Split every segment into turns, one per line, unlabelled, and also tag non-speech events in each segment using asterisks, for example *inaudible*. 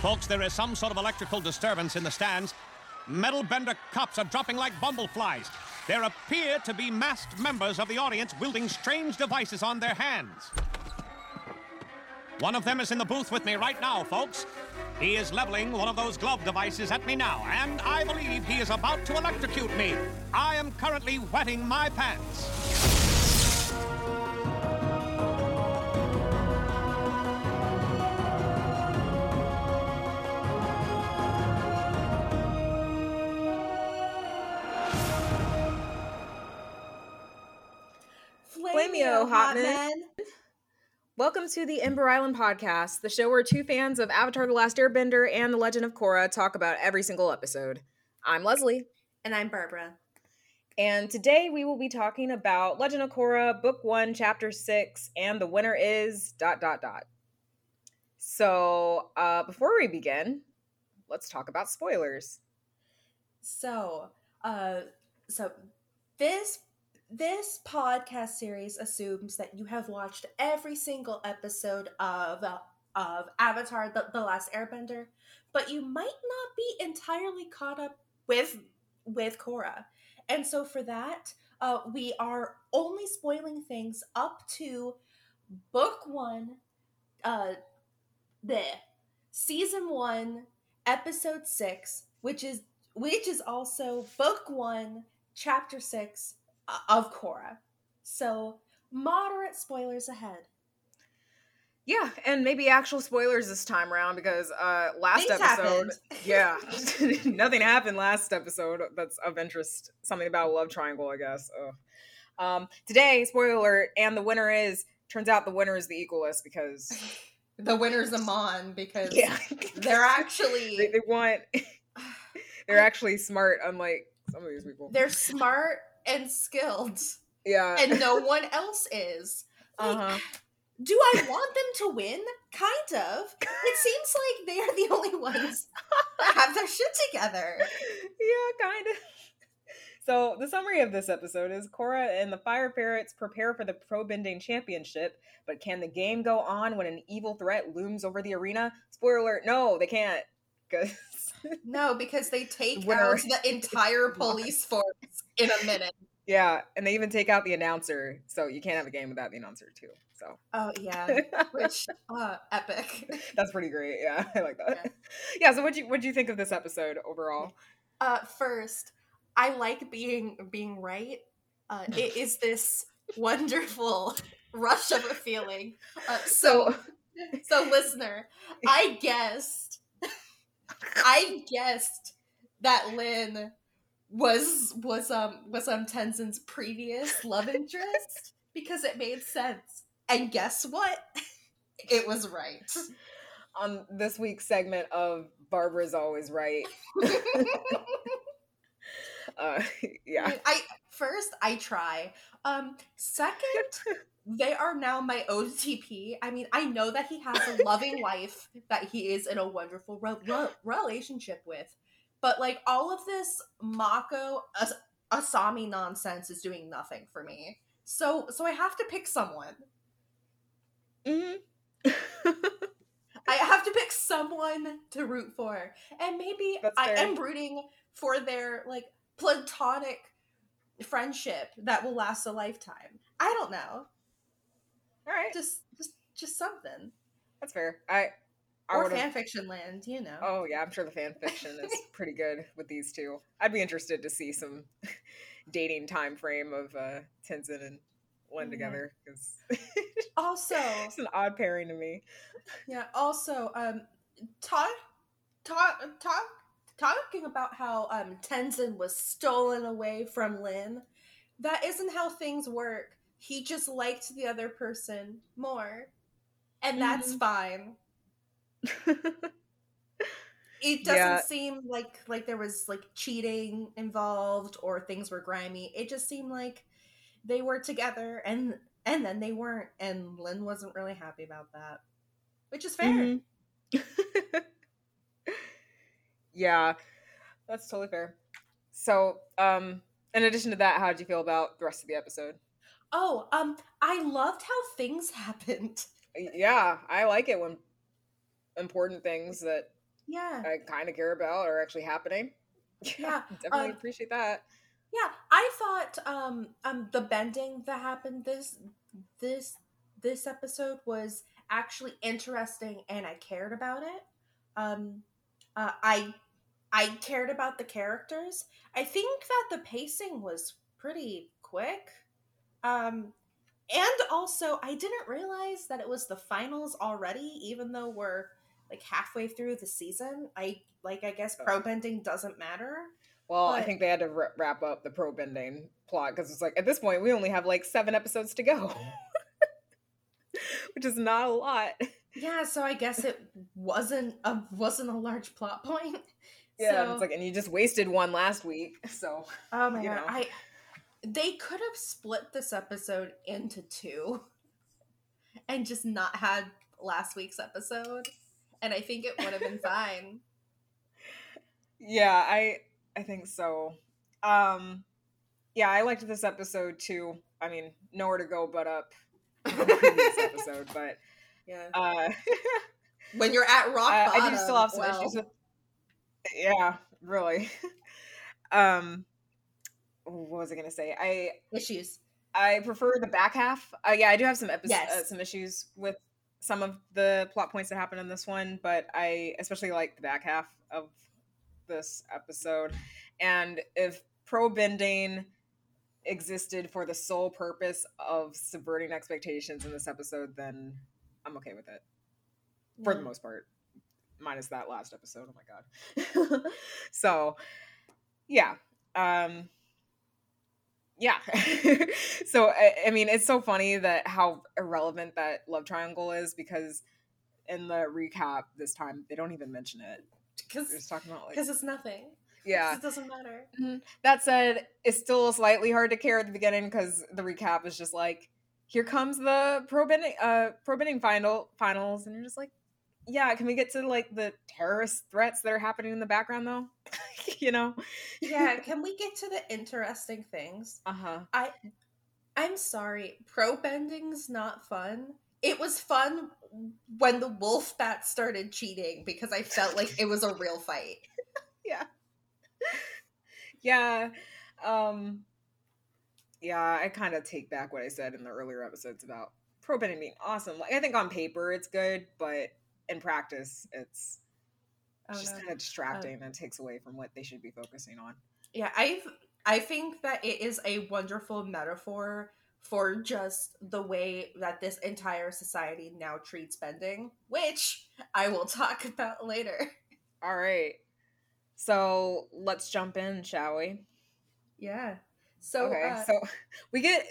Folks, there is some sort of electrical disturbance in the stands. Metal bender cops are dropping like bumbleflies. There appear to be masked members of the audience wielding strange devices on their hands. One of them is in the booth with me right now, folks. He is leveling one of those glove devices at me now, and I believe he is about to electrocute me. I am currently wetting my pants.
Flameo, hot men. Welcome to the Ember Island podcast, the show where two fans of Avatar The Last Airbender and The Legend of Korra talk about every single episode. I'm Leslie,
And I'm Barbara.
and today we will be talking about Legend of Korra, Book 1, Chapter 6, and the winner is dot dot dot. So, uh, before we begin, let's talk about spoilers.
So, uh, so this this podcast series assumes that you have watched every single episode of of Avatar: the, the Last Airbender, but you might not be entirely caught up with with Korra, and so for that, uh, we are only spoiling things up to book one, uh, the season one, episode six, which is which is also book one, chapter six of Korra. So moderate spoilers ahead.
Yeah, and maybe actual spoilers this time around because uh last
Things
episode
happened. *laughs*
yeah, *laughs* nothing happened last episode that's of interest. Something about a love triangle, I guess. Ugh. Um today, spoiler alert, and the winner is turns out the winner is the equalist because *laughs*
The winner's a Amon because
yeah,
they're actually
they, they want *sighs* they're actually smart unlike some of these people.
they're smart and skilled,
Yeah.
and no *laughs* one else is. Like,
uh-huh.
Do I want them to win? Kind of. It seems like they are the only ones that have their shit together.
yeah, kind of. So the summary of this episode is Korra and the Fire Ferrets prepare for the Pro Bending Championship, but can the game go on when an evil threat looms over the arena? Spoiler alert, no, they can't. Because
No, because they *laughs* take
Winner.
out the *laughs* entire police force in a minute.
yeah, and they even take out the announcer, so you can't have a game without the announcer too. So
Oh yeah, *laughs* which uh, epic.
that's pretty great. Yeah, I like that. Yeah. so what you what you think of this episode overall?
Uh, first, I like being being right. Uh, it is this wonderful rush of a feeling. Uh, so, so listener, I guessed, I guessed that Lin was was um was um Tenzin's previous love interest because it made sense. And guess what? *laughs* It was right.
on this week's segment of Barbara's always right. *laughs* *laughs* uh, yeah.
I first I try. Um second, they are now my OTP. I mean, I know that he has a loving *laughs* wife that he is in a wonderful re- re- relationship with. But like all of this Mako As- Asami nonsense is doing nothing for me. So so I have to pick someone.
hmm
I *laughs* have to pick someone to root for. And maybe I am rooting for their like platonic friendship that will last a lifetime. I don't know.
All right,
Just just just something.
that's fair. I, I
Or
would've-
fanfiction land, you know.
Oh yeah, I'm sure the fan fiction is *laughs* pretty good with these two. I'd be interested to see some *laughs* dating time frame of uh, Tenzin and Lin
Mhm.
together because *laughs*
Also,
it's an odd pairing to me.
yeah, also um talk talk talk talking about how um Tenzin was stolen away from Lin. That isn't how things work. He just liked the other person more. And that's
Mhm.
fine. *laughs* It doesn't
Yeah.
seem like like there was like cheating involved or things were grimy. It just seemed like they were together and and then they weren't and Lin wasn't really happy about that. Which is fair.
Mhm. *laughs* yeah, that's totally fair. So, um, in addition to that, how did you feel about the rest of the episode?
Oh, um, I loved how things *laughs* happened.
Yeah, I like it when important things that
Yeah.
I kind of care about are actually happening. *laughs*
Yeah,
definitely
um,
appreciate that.
Yeah, I thought um um the bending that happened this this this episode was actually interesting and I cared about it. Um uh, I I cared about the characters. I think that the pacing was pretty quick. Um and also I didn't realize that it was the finals already even though we're like halfway through the season. I like I guess pro bending doesn't matter.
Well, I think they had to wra- wrap up the pro bending plot because it's like at this point we only have like seven episodes to go, *laughs* which is not a lot.
Yeah, so I guess it wasn't a wasn't a large plot point.
Yeah,
So-
it's like, and you just wasted one last week, so
Oh my
you
god,
know.
I they could have split this episode into two and just not had last week's episode, and I think it would have been *laughs* fine.
yeah, I I think so. Um, yeah, I liked this episode too. I mean, nowhere to go but up. the *laughs* episode, but
Yeah,
uh, *laughs*
when you're at rock
I,
bottom,
I do still have some
well,
issues with. Yeah, really. um, what was I gonna say? I
issues.
I prefer the back half. Uh, yeah, I do have some episodes, uh, some issues with some of the plot points that happen in this one, but I especially like the back half of this episode. And if pro bending existed for the sole purpose of subverting expectations in this episode, then I'm okay with it for the most part, minus that last episode. Oh my god. *laughs* so, yeah. Um yeah. *laughs* so I, I mean, it's so funny that how irrelevant that love triangle is because in the recap this time they don't even mention it.
Because
just talking about like
it's nothing
yeah.
it doesn't matter.
That said, it's still slightly hard to care at the beginning because the recap is just like, here comes the pro uh, pro final finals, and you're just like, yeah, can we get to like the terrorist threats that are happening in the background though? *laughs* you know?
Yeah, *laughs* can we get to the interesting things?
Uh huh.
I I'm sorry, pro bending's not fun. It was fun when the wolf bat started cheating because I felt like it was a real fight. *laughs*
Yeah. yeah. Um. Yeah, I kind of take back what I said in the earlier episodes about pro bending being awesome. Like, I think on paper it's good, but in practice it's
Oh,
just
no.
kind of distracting and takes away from what they should be focusing on.
Yeah, I I think that it is a wonderful metaphor for just the way that this entire society now treats bending, which I will *laughs* talk about later.
All right. So let's jump in, shall we?
Yeah. So
okay.
uh,
so *laughs* we get.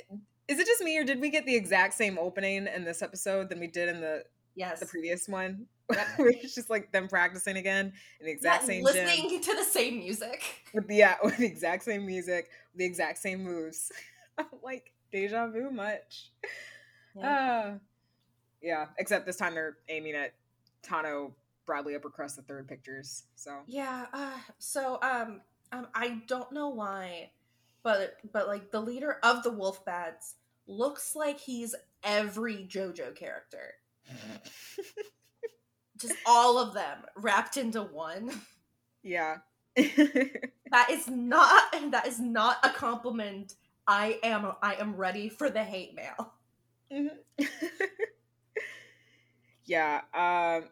Is it just me, or did we get the exact same opening in this episode than we did in the
yes.
the previous one? *laughs* *laughs* It's just like them practicing again in the exact
Yeah,
same
listening
gym
to the same music.
with the yeah, *laughs* with the exact same music, the exact same moves. like deja vu much.
Yeah.
Ah. yeah. Except this time they're aiming at Tahno Bradley Uppercrust the third pictures. So
Yeah. Uh, so um, um, I don't know why, but but like the leader of the Wolf Bats looks like he's every JoJo character, just all of them wrapped into one.
yeah. *laughs*
That is not that is not a compliment. I am I am ready for the hate mail.
Mhm. *laughs* yeah. Um,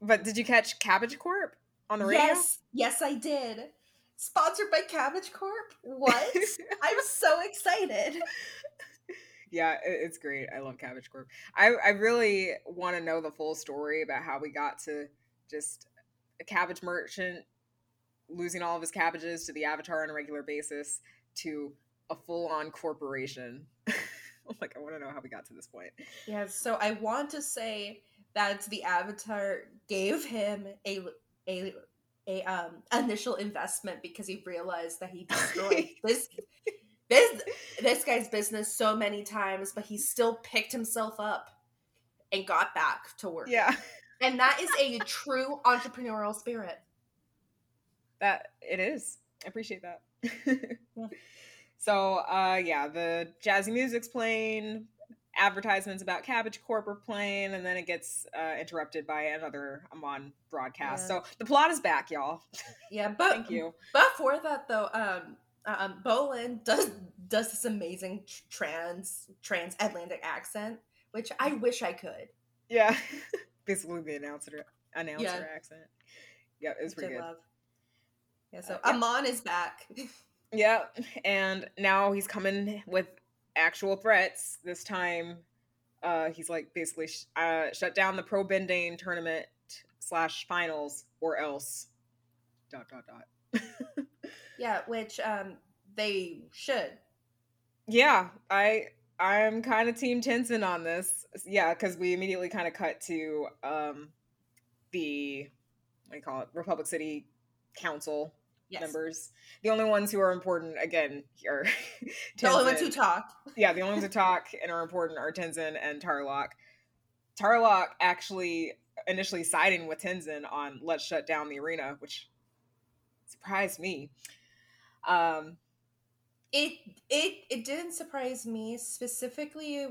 but did you catch Cabbage Corp on the radio?
Yes, yes, I did. Sponsored by Cabbage Corp. What? *laughs* I'm so excited.
Yeah, it's great. I love Cabbage Corp. I I really want to know the full story about how we got to just a cabbage merchant losing all of his cabbages to the Avatar on a regular basis to a full-on corporation. *laughs* like, I want to know how we got to this point.
Yeah, so I want to say that the Avatar gave him a a a um initial investment because he realized that he *laughs* destroyed this this this guy's business so many times, but he still picked himself up and got back to work.
Yeah,
And that is a true entrepreneurial spirit.
that it is. I appreciate that.
Yeah. *laughs*
So, uh, yeah, the jazzy music's playing. advertisements about Cabbage Corp are playing, and then it gets uh, interrupted by another Amon broadcast.
Yeah.
So the plot is back, y'all.
Yeah, *laughs* but
Thank you.
But for that though, um, um, Bolin does does this amazing tr- trans transatlantic accent, which I wish I could.
Yeah, *laughs* basically the announcer announcer
Yeah.
accent. Yeah, it's was pretty good.
love. Yeah, so
Uh, yeah.
Amon is back. *laughs*
Yeah, and now he's coming with actual threats. This time, uh, he's like basically sh- uh, shut down the Pro Bending tournament slash finals, or else. Dot dot dot. *laughs*
yeah, which um they should.
yeah, I I'm kind of Team Tenzin on this. Yeah, because we immediately kind of cut to um the what do you call it Republic City Council
Yes.
members. The only ones who are important again are *laughs*
The only ones who talk.
yeah, the only ones who talk and are important are Tenzin and Tarrlok. Tarrlok actually initially siding with Tenzin on let's shut down the arena, which surprised me. Um,
It it it didn't surprise me specifically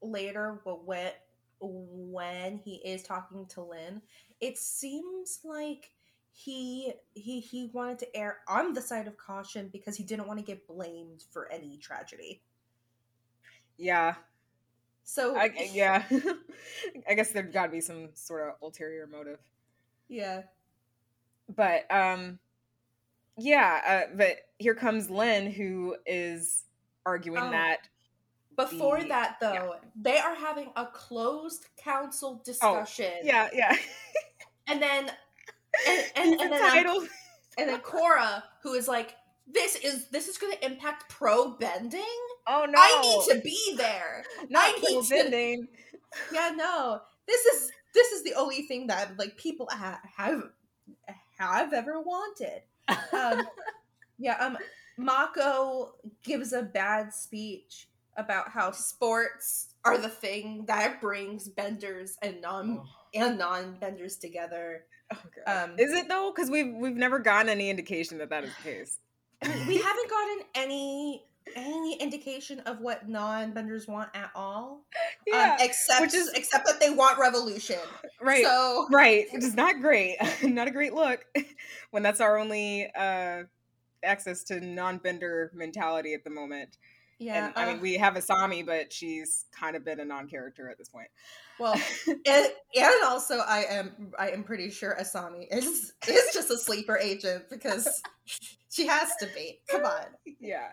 later wh- when when he is talking to Lin. It seems like he he he wanted to err on the side of caution because he didn't want to get blamed for any tragedy.
yeah,
So
I, yeah. *laughs* I guess there'd got to be some sort of ulterior motive,
yeah.
but um, yeah. Uh, but here comes Lin, who is arguing
Oh.
that
Before
The-
that, though, they are having a closed council discussion.
Oh, yeah, yeah. *laughs*
and then and and, and then um, and then Korra, who is like, "This is this is going to impact pro bending.
Oh no!
I need to be there. *laughs*
not
to-
bending. *laughs*
Yeah, no, this is this is the only thing that like people ha- have have ever wanted. Um, yeah, um, Mako gives a bad speech about how sports are the thing that brings benders and non and non benders together.
Oh,
Um,
is it though? Because we've we've never gotten any indication that that is the case.
I mean, we haven't gotten any any indication of what non-benders want at all.
Yeah,
um, except
which is-
except that they want revolution.
right,
So
right. Which is not great. *laughs* not a great look *laughs* when that's our only uh, access to non-bender mentality at the moment.
yeah,
and I mean,
uh,
we have Asami, but she's kind of been a non-character at this point.
well, *laughs* and, and also I am I am pretty sure Asami is is just a sleeper agent because she has to be. Come on.
yeah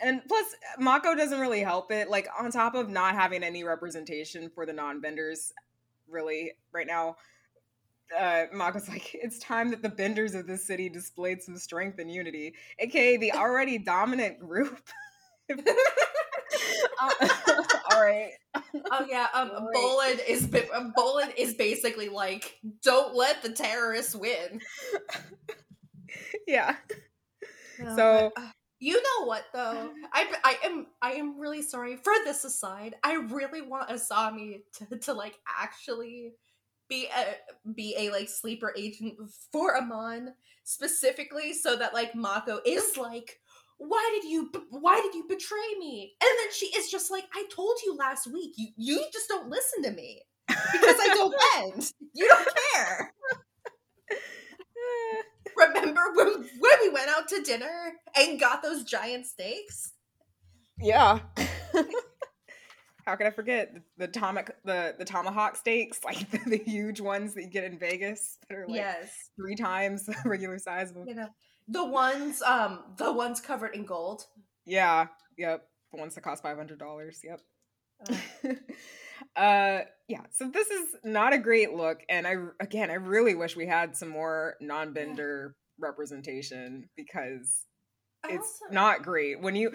and plus mako doesn't really help it like on top of not having any representation for the non-benders really right now uh mako's like it's time that the benders of this city displayed some strength and unity aka the already dominant group Uh, *laughs* *laughs* all right
Oh yeah, um,
Right.
Bolin is um, Bolin is basically like, don't let the terrorists win.
yeah
No,
So-
but, uh, you know what though? *laughs* I I am I am really sorry for this aside. I really want Asami to, to like actually be a be a like sleeper agent for Amon specifically so that like Mako is like why did you why did you betray me? And then she is just like I told you last week. You you just don't listen to me because I don't *laughs* bend. You don't care. Remember when, when we went out to dinner and got those giant steaks?
yeah *laughs* how could i forget the, the tomac the the tomahawk steaks like the, *laughs* the huge ones that you get in vegas that are like
yes.
three times *laughs* the regular size of them.
You know, the ones um the ones covered in gold.
Yeah, yep. The ones that cost five hundred dollars. Yep.
Uh,
uh yeah, so this is not a great look, and I again I really wish we had some more non-bender representation because it's
also-
not great when you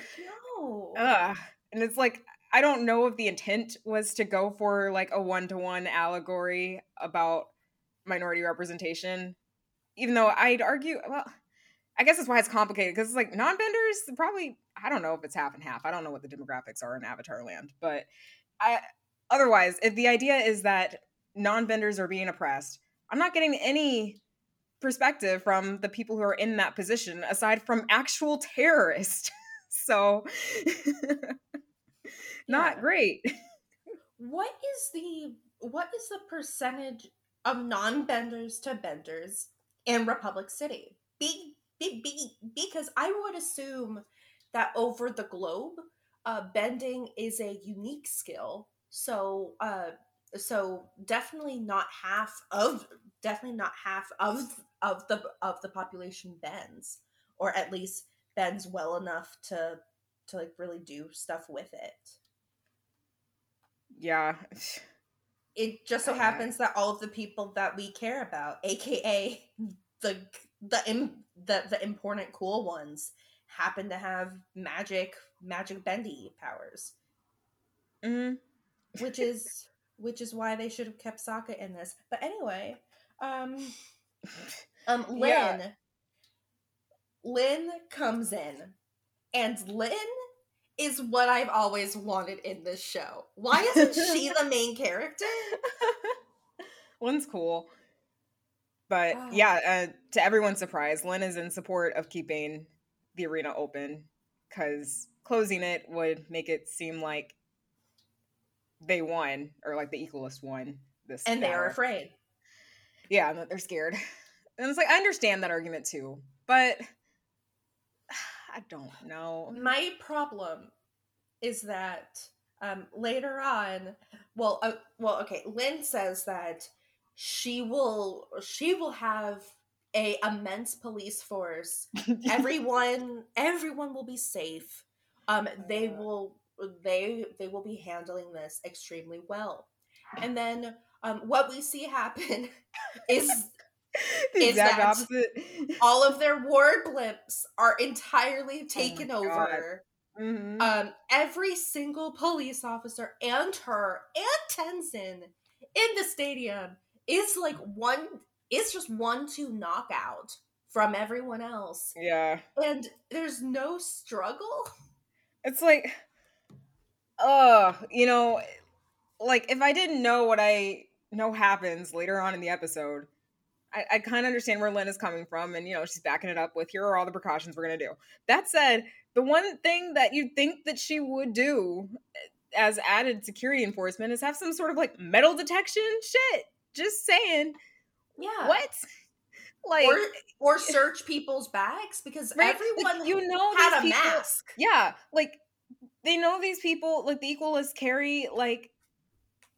no.
uh and it's like I don't know if the intent was to go for like a one-to-one allegory about minority representation even though I'd argue well I guess that's why it's complicated because it's like non-benders probably I don't know if it's half and half. I don't know what the demographics are in Avatar land, but I otherwise if the idea is that non-benders are being oppressed, I'm not getting any perspective from the people who are in that position aside from actual terrorists. *laughs* so *laughs* not
Yeah.
great.
what is the what is the percentage of non-benders to benders in Republic City? Be, be, be, because I would assume that over the globe, uh, bending is a unique skill. So, uh, so definitely not half of definitely not half of of the of the population bends, or at least bends well enough to to like really do stuff with it.
Yeah.
It just so happens that all of the people that we care about, aka the the the the important cool ones, happen to have magic magic bendy powers.
hmm
which is which is why they should have kept Sokka in this. But anyway, um, *sighs* um, Lin,
Yeah.
Lin comes in, and Lin is what I've always wanted in this show. Why isn't she *laughs* the main character? *laughs*
Lin's cool. But
Ah.
yeah, uh, to everyone's surprise, Lin is in support of keeping the arena open because closing it would make it seem like they won or like the equalist won this.
And they are afraid.
Yeah, and they're scared. *laughs* And it's like I understand that argument too, but *sighs* I don't know.
My problem is that um, later on, well, uh, well, okay. Lin says that she will she will have a immense police force. *laughs* Everyone, everyone will be safe. Um, they will they they will be handling this extremely well. And then um, what we see happen *laughs* is *laughs*
the
is
exact
that-
opposite.
all of their ward blips are entirely taken
God.
over.
Mhm.
um every single police officer and her and Tenzin in the stadium is like one is just one two knockout from everyone else
yeah.
and there's no struggle
it's like uh you know like if i didn't know what i know happens later on in the episode i, I kind of understand where lin is coming from and you know she's backing it up with here are all the precautions we're going to do. That said the one thing that you think that she would do eh, as added security enforcement is have some sort of like metal detection shit. Just saying.
Yeah.
What? Like
or or *laughs* search people's bags because
right? Like,
everyone
you know
had a
people-
mask.
Yeah, like they know these people, like the equalists carry like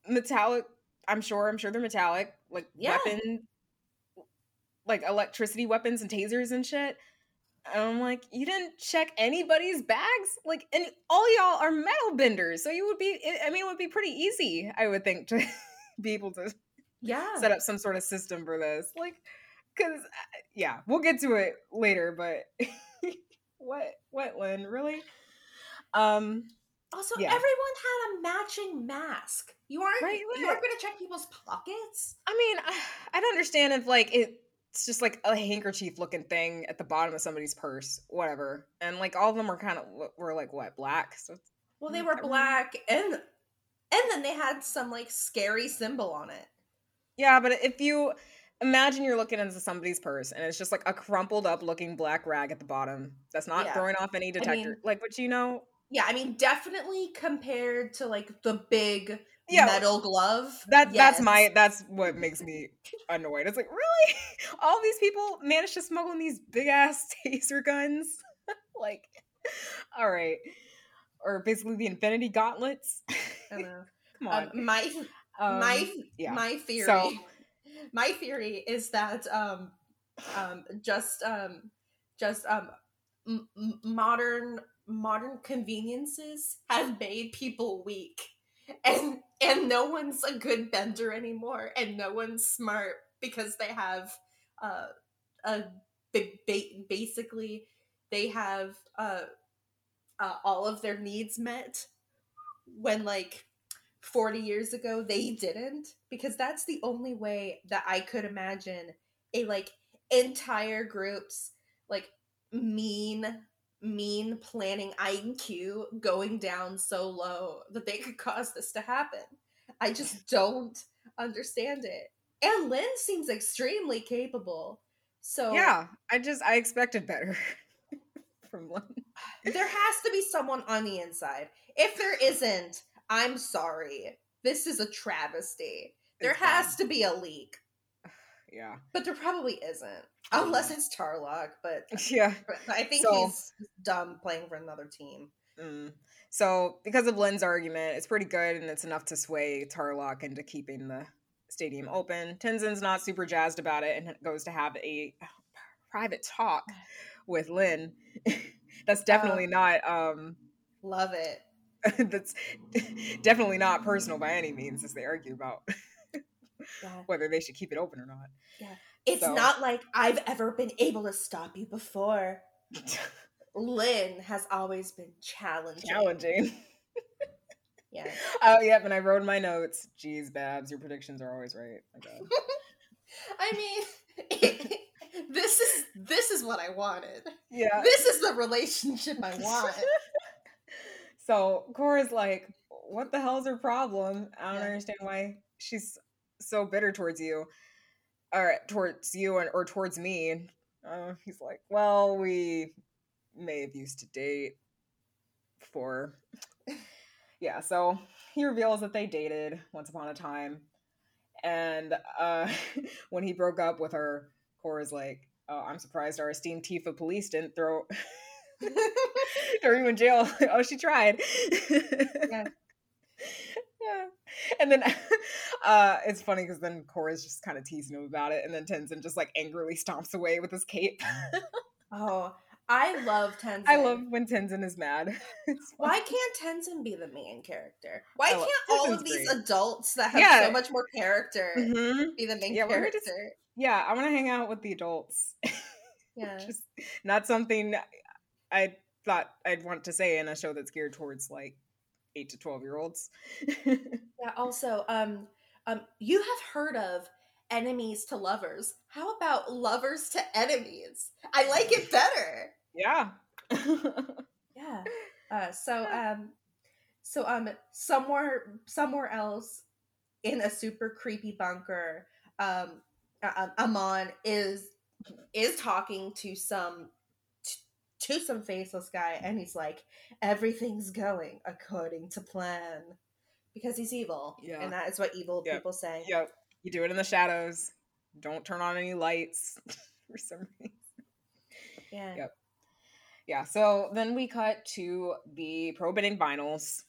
metallic. I'm sure. I'm sure they're metallic, like
Yeah.
weapon, like electricity weapons and tasers and shit. And I'm like, you didn't check anybody's bags, like, and all y'all are metal benders, so you would be. I mean, it would be pretty easy, I would think, to *laughs* be able to
yeah
set up some sort of system for this, like, because uh, yeah, we'll get to it later, but *laughs* what, what, Lin, really? Um,
also
yeah.
everyone had a matching mask you aren't
Right,
you aren't gonna check people's pockets
I mean, I, I don't understand if like it's just like a handkerchief looking thing at the bottom of somebody's purse, whatever. And like all of them were kind of were like what black. So
Well, they
Mm,
were black, and and then they had some like scary symbol on it.
yeah, but if you imagine you're looking into somebody's purse and it's just like a crumpled up looking black rag at the bottom, that's not
Yeah.
throwing off any detector.
mean-
like, but you know,
Yeah, I mean, definitely compared to like the big
Yeah,
metal glove.
That that's my that's what makes me annoyed. It's like really, *laughs* all these people managed to smuggle in these big ass *laughs* taser guns. *laughs* like, all right, or basically the Infinity Gauntlets.
I know.
Come on,
Um, my
Um,
my
yeah.
my theory
So-
my theory is that um um just um just um m- modern modern conveniences have made people weak. And and no one's a good bender anymore and no one's smart because they have uh a ba- ba- basically they have uh, uh all of their needs met when like 40 years ago they didn't because that's the only way that i could imagine a like entire group's like mean mean planning iq going down so low that they could cause this to happen. I just don't understand it. And lin seems extremely capable. So
yeah, I just I expected better *laughs* from Lin.
there has to be someone on the inside. If there isn't i'm sorry. This is a travesty. There
It's
has
bad.
to be a leak,
Yeah.
but there probably isn't, unless it's Tarrlok. But, *laughs*
Yeah.
but I think
So-
he's dumb playing for another team.
Mm. So, because of Lin's argument, it's pretty good and it's enough to sway Tarrlok into keeping the stadium open. Tenzin's not super jazzed about it and goes to have a private talk with Lin. *laughs* that's definitely not um
Love it. *laughs*
that's definitely not personal by any means as they argue about
Yeah.
whether they should keep it open or not. Yeah.
It's
So-
not like I've ever been able to stop you before. *laughs* Lin has always been challenging.
Challenging.
Yeah. *laughs*
Oh, yep, and I wrote my notes, geez, Babs, your predictions are always right. *laughs*
I mean, this is this is what I wanted.
Yeah.
This is the relationship I want.
So Korra's like, what the hell's her problem? I don't
Yeah.
understand why she's so bitter towards you. Or towards you and or towards me. Uh, he's like, Well, we may have used to date for *laughs* yeah, so he reveals that they dated once upon a time. And uh *laughs* when he broke up with her, Korra's like, Oh, I'm surprised our esteemed Tifa police didn't throw *laughs* throw you in jail. oh, she tried.
Yeah.
Yeah. And then uh it's funny because then Korra's just kind of teasing him about it, and then Tenzin just like angrily *laughs* stomps away with his cape. *laughs*
oh, I love Tenzin.
I love when Tenzin is mad. *laughs*
Why can't Tenzin be the main character? Why
love-
can't all of these
great.
adults that have
Yeah.
so much more character
Mhm.
be the main
Yeah,
character?
just- Yeah, I want to hang out with the adults.
yeah.
just not something I thought I'd want to say in a show that's geared towards like eight to twelve year olds.
Yeah. Also, um, um, you have heard of enemies to lovers. How about lovers to enemies? I like it better.
yeah.
Yeah. Uh, so *laughs* um, so um, somewhere somewhere else in a super creepy bunker, um, uh, um, Amon is is talking to some t- to some faceless guy, and he's like, "Everything's going according to plan," because he's evil,
Yeah.
and that is what evil
Yep.
people say.
Yep. You do it in the shadows. Don't turn on any lights *laughs* for some reason.
Yeah.
Yep. Yeah, so then we cut to the pro bending finals.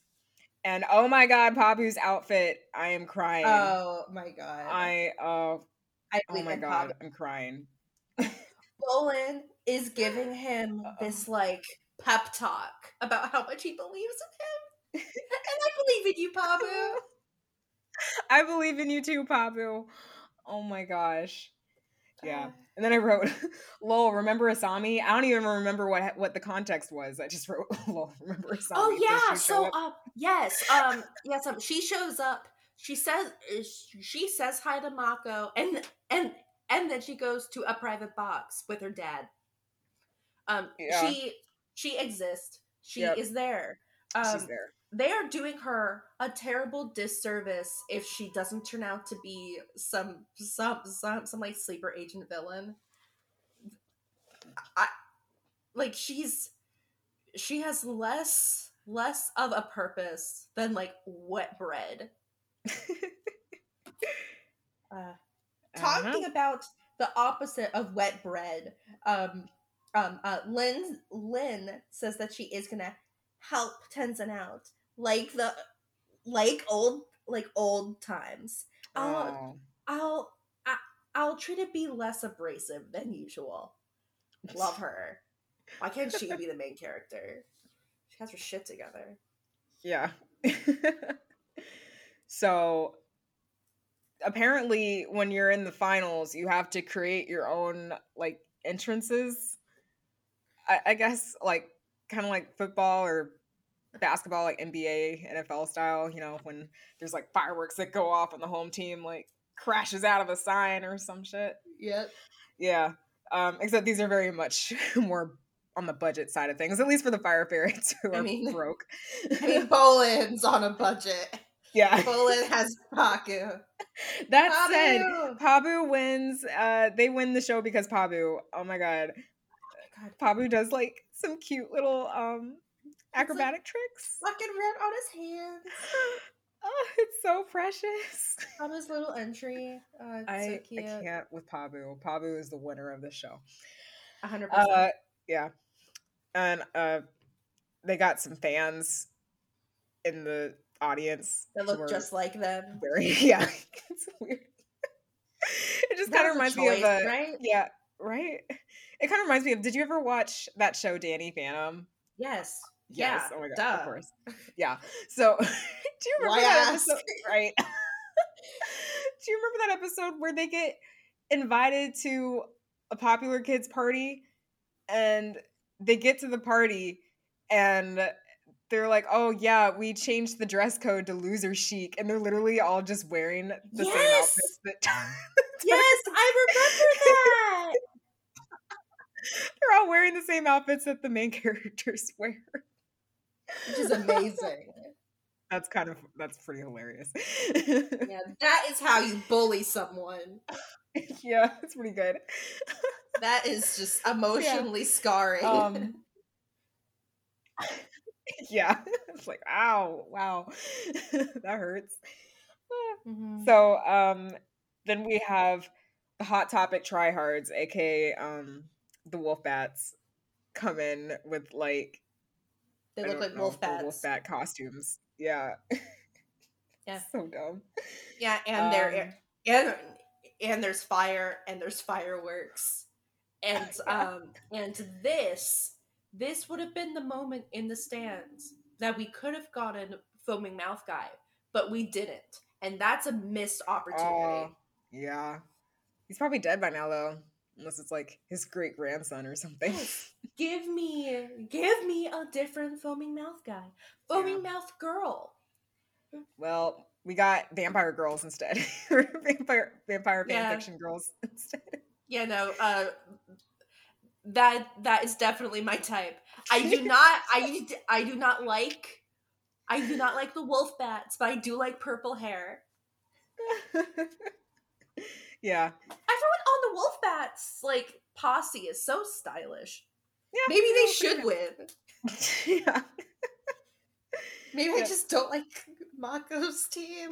And oh my god, Pabu's outfit. I am crying.
Oh my god!
I uh
I
oh my god, I'm crying.
Bolin is giving *gasps* him this like pep talk about how much he believes in him. And I believe in you, Pabu.
I believe in you too, Pabu. Oh my gosh. Yeah.
Uh,
And then I wrote, *laughs* "Lol, remember Asami?" I don't even remember what what the context was. I just wrote, *laughs* "Lol, remember Asami?"
oh yeah, so
up?
uh, yes, um, yes, um, she shows up. She says she says hi to Mako, and and and then she goes to a private box with her dad. Um,
Yeah.
she she exists. She
Yep.
is there. Um,
she's there.
They are doing her a terrible disservice if she doesn't turn out to be some some some, some like sleeper agent villain. I like she's she has less less of a purpose than like wet bread. *laughs* Uh, talking about the opposite of wet bread um um uh lin lin says that she is gonna help tenzin out like the like old like old times i'll
Oh.
i'll I, i'll try to be less abrasive than usual love her why can't she be the main character she has her shit together
Yeah. *laughs* so apparently when you're in the finals, you have to create your own like entrances. I, I guess like kind of like football or basketball, like NBA, NFL style, you know, when there's like fireworks that go off and the home team like crashes out of a sign or some shit.
yep
Yeah. Um, except these are very much *laughs* more on the budget side of things, at least for the fire ferrets *laughs* who
I
are
mean-
broke. *laughs*
i mean bolin's on a budget
Yeah.
bolin has pabu
That said,
Pabu!
Pabu wins. Uh, they win the show because Pabu. Oh my god,
God,
Pabu does like some cute little um acrobatic tricks.
fucking red on his hands. *laughs*
Oh, it's so precious.
Pabu's little entry. Uh, it's so
I, I can't with Pabu. Pabu is the winner of the show.
A hundred
Uh,
percent.
yeah, and uh, they got some fans in the audience
That look just like them.
very *laughs* yeah. it's weird. it just kind of reminds
a
me of
choice,
a
right?
yeah, right. It kind of reminds me of. Did you ever watch that show, Danny Phantom?
Yes.
Yes.
Yeah,
oh my god.
duh.
Of course. Yeah. So, *laughs* do you remember
Why
that
ask?
episode? Right. *laughs* do you remember that episode where they get invited to a popular kids party, and they get to the party, and they're like, "Oh yeah, we changed the dress code to loser chic," and they're literally all just wearing the same outfits that. *laughs*
Yes, I remember that.
they're all wearing the same outfits that the main characters wear.
Which is amazing. *laughs*
That's kind of that's pretty hilarious.
Yeah, *laughs* that is how you bully someone. *laughs*
yeah, it's pretty good.
That is just emotionally scarring.
Um, yeah, it's like, ow, wow, that hurts. *sighs*
Mhm.
So, um, then we have the hot topic tryhards, aka um, the wolf bats, come in with like
they
I
look like wolf bats.
wolf bat costumes. Yeah, *laughs*
Yeah.
so dumb.
Yeah, and there
Um,
and and there's fire and there's fireworks. And *laughs*
Yeah.
um and this this would have been the moment in the stands that we could have gotten foaming mouth guy, but we didn't. And that's a missed opportunity.
Oh, yeah. He's probably dead by now, though. Unless it's like his great grandson or something.
Give me give me a different foaming mouth guy. Foaming mouth girl.
well, we got vampire girls instead. *laughs* Vampire vampire
Yeah.
fanfiction girls *laughs* instead.
Yeah, no, uh that that is definitely my type. I do *laughs* not I I do not like I do not like the wolf bats, but I do like purple hair.
Yeah.
Everyone on the wolf bats like posse is so stylish.
Yeah.
Maybe they should win. *laughs*
yeah.
Maybe
Yeah.
I just don't like Mako's team.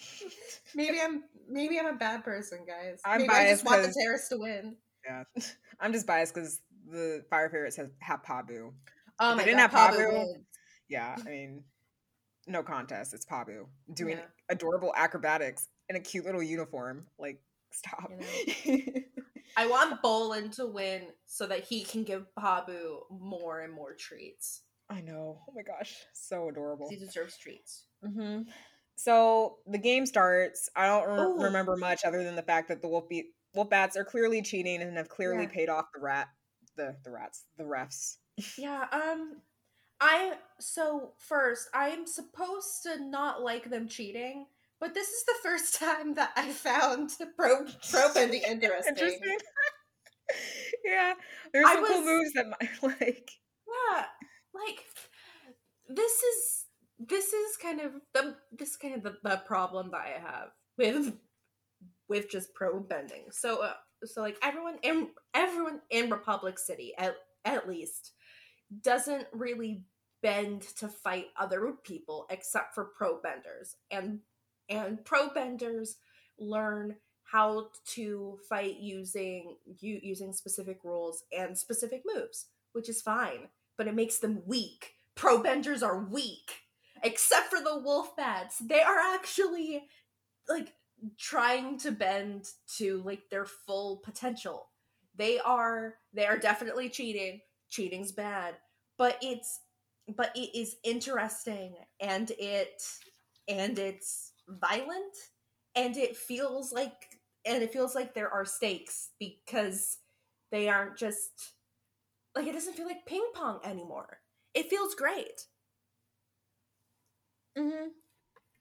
*laughs* Maybe I'm maybe I'm a bad person, guys.
I'm
maybe I just
biased
want the terrorists to win.
Yeah. I'm just biased because the fire pirates have, have Pabu.
Oh
If
my
didn't
god,
have
Pabu
Pabu. Yeah, I mean, no contest. It's Pabu doing
Yeah.
adorable acrobatics in a cute little uniform. Like, stop. *laughs*
I want Bolin to win so that he can give Pabu more and more treats.
I know. Oh my gosh, so adorable.
He deserves treats.
hmm So the game starts. I don't re- remember much other than the fact that the wolf be- wolf bats are clearly cheating and have clearly
Yeah.
paid off the rat, the the rats, the refs. *laughs*
Yeah, um I so first I'm supposed to not like them cheating, but this is the first *laughs* time that I found pro pro bending *laughs* interesting.
Interesting. *laughs* yeah, there's
I
some cool moves that might like.
Yeah, like this is this is kind of the this is kind of the, the problem that I have with with just pro bending. So uh, so like everyone in everyone in Republic City at at least doesn't really bend to fight other people except for pro benders and and pro benders learn how to fight using u- using specific rules and specific moves which is fine but it makes them weak. Pro benders are weak except for the wolf bats. They are actually like trying to bend to like their full potential. They are they are definitely cheating. Cheating's bad but it's but it is interesting and it and it's violent and it feels like and it feels like there are stakes because they aren't just like it doesn't feel like ping pong anymore it feels great
Mm-hmm.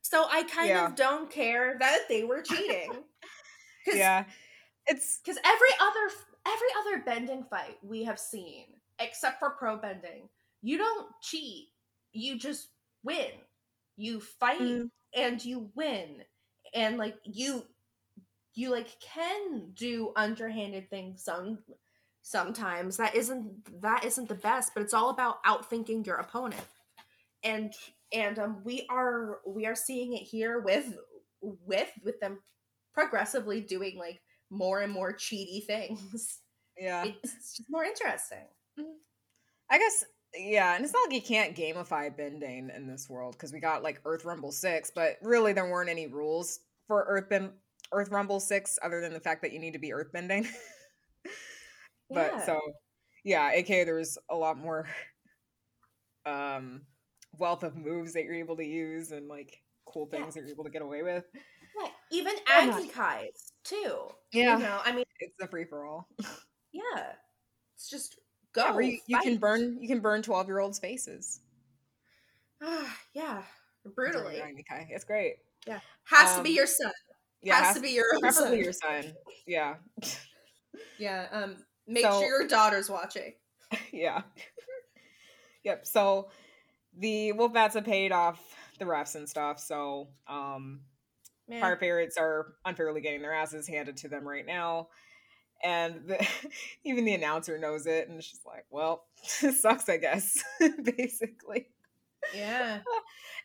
so i kind
Yeah.
of don't care that they were cheating *laughs* because
Yeah, it's
because every other every other bending fight we have seen except for pro bending you don't cheat you just win you fight
Mm.
And you win and like you you like can do underhanded things some sometimes that isn't that isn't the best but it's all about outthinking your opponent and and um, we are we are seeing it here with with with them progressively doing like more and more cheaty *laughs* things.
Yeah.
It's just more interesting.
I guess yeah, and it's not like you can't gamify bending in this world because we got like Earth Rumble six, but really there weren't any rules for Earth Bend Earth Rumble six other than the fact that you need to be Earth bending. *laughs* but
Yeah.
so yeah, aka there was a lot more um wealth of moves that you're able to use and like cool
Yeah.
things that you're able to get away with.
Yeah, even Agni Kai's too.
Yeah.
You know, I mean,
It's a free for all. *laughs*
yeah. It's just go.
Yeah, you, you can burn you can burn twelve year olds' faces.
Ah, yeah. Brutally.
It's great.
Yeah. Has to be
Um,
your son.
Yeah,
has, to be your own son.
your son. Yeah. *laughs*
Yeah. Um make
So-
sure your daughter's watching. *laughs*
yeah. yep. So the wolf bats have paid off the refs and stuff. So um
Man.
fire ferrets are unfairly getting their asses handed to them right now. And the, *laughs* even the announcer knows it, and just like, well, *laughs* this sucks, I guess, *laughs* basically.
Yeah.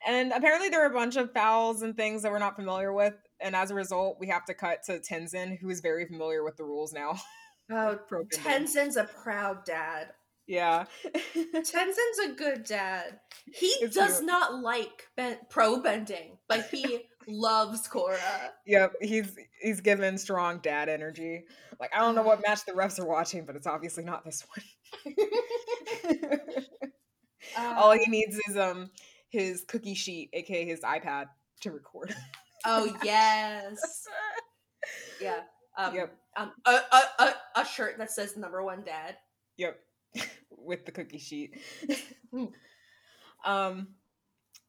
And apparently, there were a bunch of fouls and things that we're not familiar with, and as a result, we have to cut to Tenzin, who is very familiar with the rules now.
Oh, Tenzin's a proud dad.
Yeah,
Tenzin's a good dad. He
It's
does
cute.
not like ben- pro bending, but he loves Korra.
Yep, he's he's given strong dad energy. Like I don't know what *sighs* match the refs are watching, but it's obviously not this one. *laughs* All he needs is um his cookie sheet, aka his iPad, to record.
oh yes, *laughs* yeah. Um,
Yep.
um, a, a, a, a shirt that says number one dad.
Yep, *laughs* with the cookie sheet.
Hmm.
um,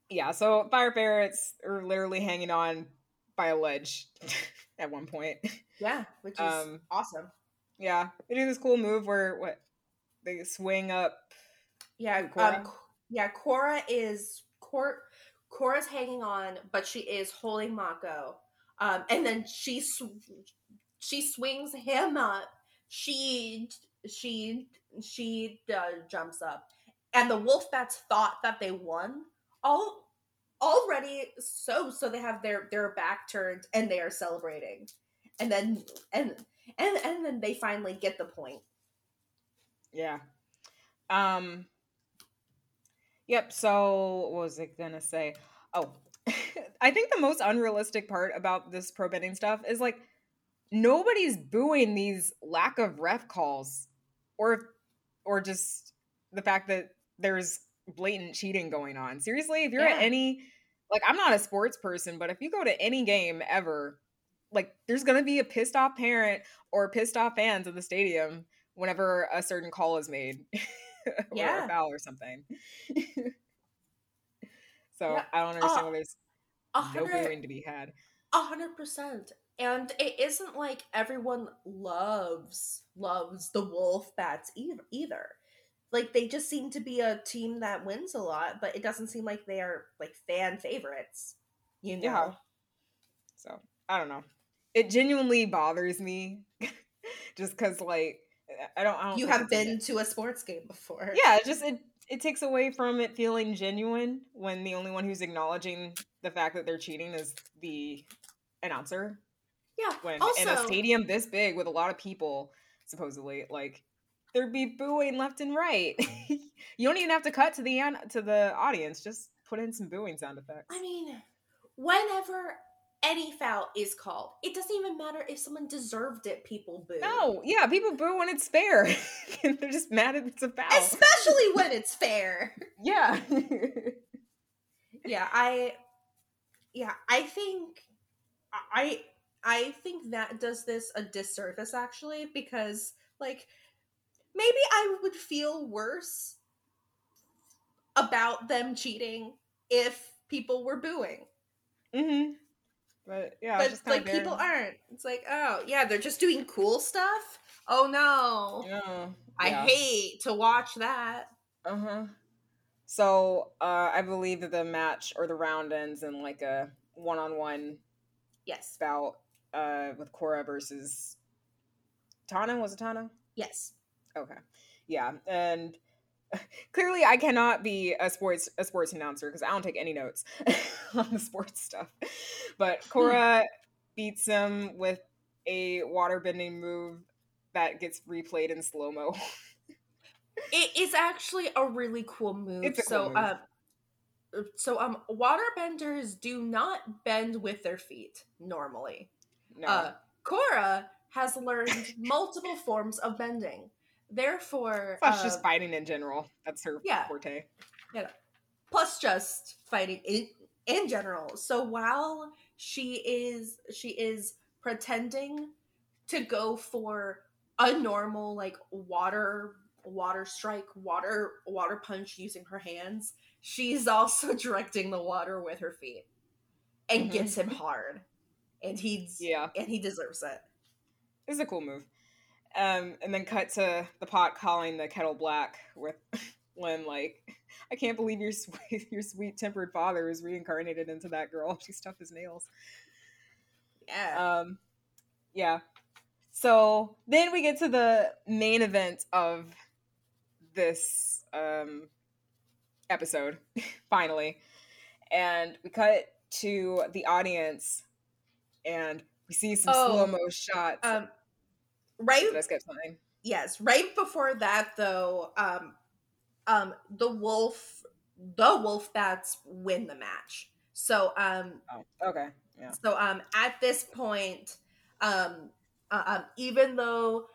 yeah. So fire ferrets are literally hanging on by a ledge *laughs* at one point.
Yeah, which is
Um,
awesome.
Yeah, they do this cool move where what they swing up.
Yeah,
Korra?
um, yeah. Korra is Cor Korra's hanging on, but she is holding Mako. Um, and then she sw- she swings him up. She she she uh, jumps up, and the Wolfbats thought that they won all already. So so they have their their back turned and they are celebrating, and then and and and then they finally get the point.
Yeah. Um. Yep. So what was I gonna say? Oh, *laughs* I think the most unrealistic part about this pro bending stuff is like nobody's booing these lack of ref calls, or or just the fact that there's blatant cheating going on. Seriously, if you're at any like I'm not a sports person, but if you go to any game ever, like there's gonna be a pissed off parent or pissed off fans in the stadium whenever a certain call is made *laughs* or
Yeah.
a foul or something. *laughs* so
Yeah.
I don't understand
Uh,
why there's no booing to be had.
A hundred percent. And it isn't like everyone loves loves the wolf bats either. Like they just seem to be a team that wins a lot, but it doesn't seem like they are like fan favorites. You know?
Yeah. So I don't know. It genuinely bothers me, *laughs* just because like I don't. I don't
You have been to a sports game before.
yeah. It just it it takes away from it feeling genuine when the only one who's acknowledging the fact that they're cheating is the announcer.
Yeah.
when
also,
in a stadium this big with a lot of people supposedly like there'd be booing left and right. *laughs* You don't even have to cut to the an- to the audience just put in some booing sound effects.
I mean, whenever any foul is called, it doesn't even matter if someone deserved it, people boo.
no yeah people boo when it's fair. *laughs* They're just mad if it's a foul.
Especially *laughs* when it's fair.
yeah.
Yeah i yeah i think i i think that does this a disservice actually because like maybe i would feel worse about them cheating if people were booing
hmm but yeah
but like people aren't it's like oh yeah they're just doing cool stuff oh no
yeah.
i
yeah.
hate to watch that
Uh-huh. So, uh, I believe that the match or the round ends in like a one-on-one
yes
bout uh, with Korra versus Tahno. Was it Tahno?
yes
Okay. Yeah. And *laughs* clearly I cannot be a sports a sports announcer because I don't take any notes *laughs* on the sports stuff. But Korra beats him with a water bending move that gets replayed in slow mo. *laughs*
it is actually a really cool move.
Cool
so
move.
um so um waterbenders do not bend with their feet normally.
No.
Uh Korra has learned multiple forms of bending. Therefore,
Plus
uh,
just fighting in general. That's her
yeah.
forte. Yeah.
Plus just fighting in, in general. So while she is she is pretending to go for a normal like water water strike, water water punch using her hands, she's also *laughs* directing the water with her feet and
Mhm.
gets him hard. And he's
Yeah.
and he deserves it.
It's a cool move. Um, and then cut to the pot calling the kettle black with *laughs* Lin like, I can't believe your sweet *laughs* your sweet tempered father is reincarnated into that girl. She's tough as nails.
Yeah.
Um, yeah. So then we get to the main event of this um, episode, *laughs* finally. And we cut to the audience and we see some
Oh,
slow mo shots.
um right
Did I skip something?
yes right before that though um um the wolf the wolf bats win the match so um
Oh, okay. Yeah.
so um at this point um uh, um even though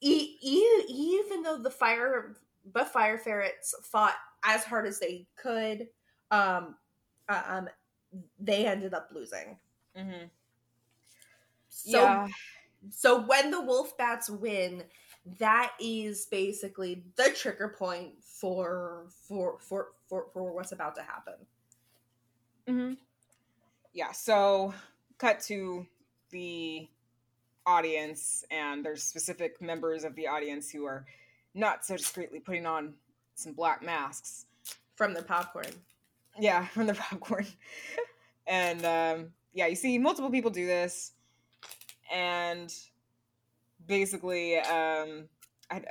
e- e- even though the fire the fire ferrets fought as hard as they could um uh, um they ended up losing
Mm-hmm.
so
yeah.
So when the wolf bats win that is basically the trigger point for for for for, for what's about to happen
Mm-hmm. Yeah. So, cut to the audience, and there's specific members of the audience who are not so discreetly putting on some black masks.
from the popcorn
Yeah, *laughs* from the popcorn. and um, yeah, you see multiple people do this, and basically, um, I,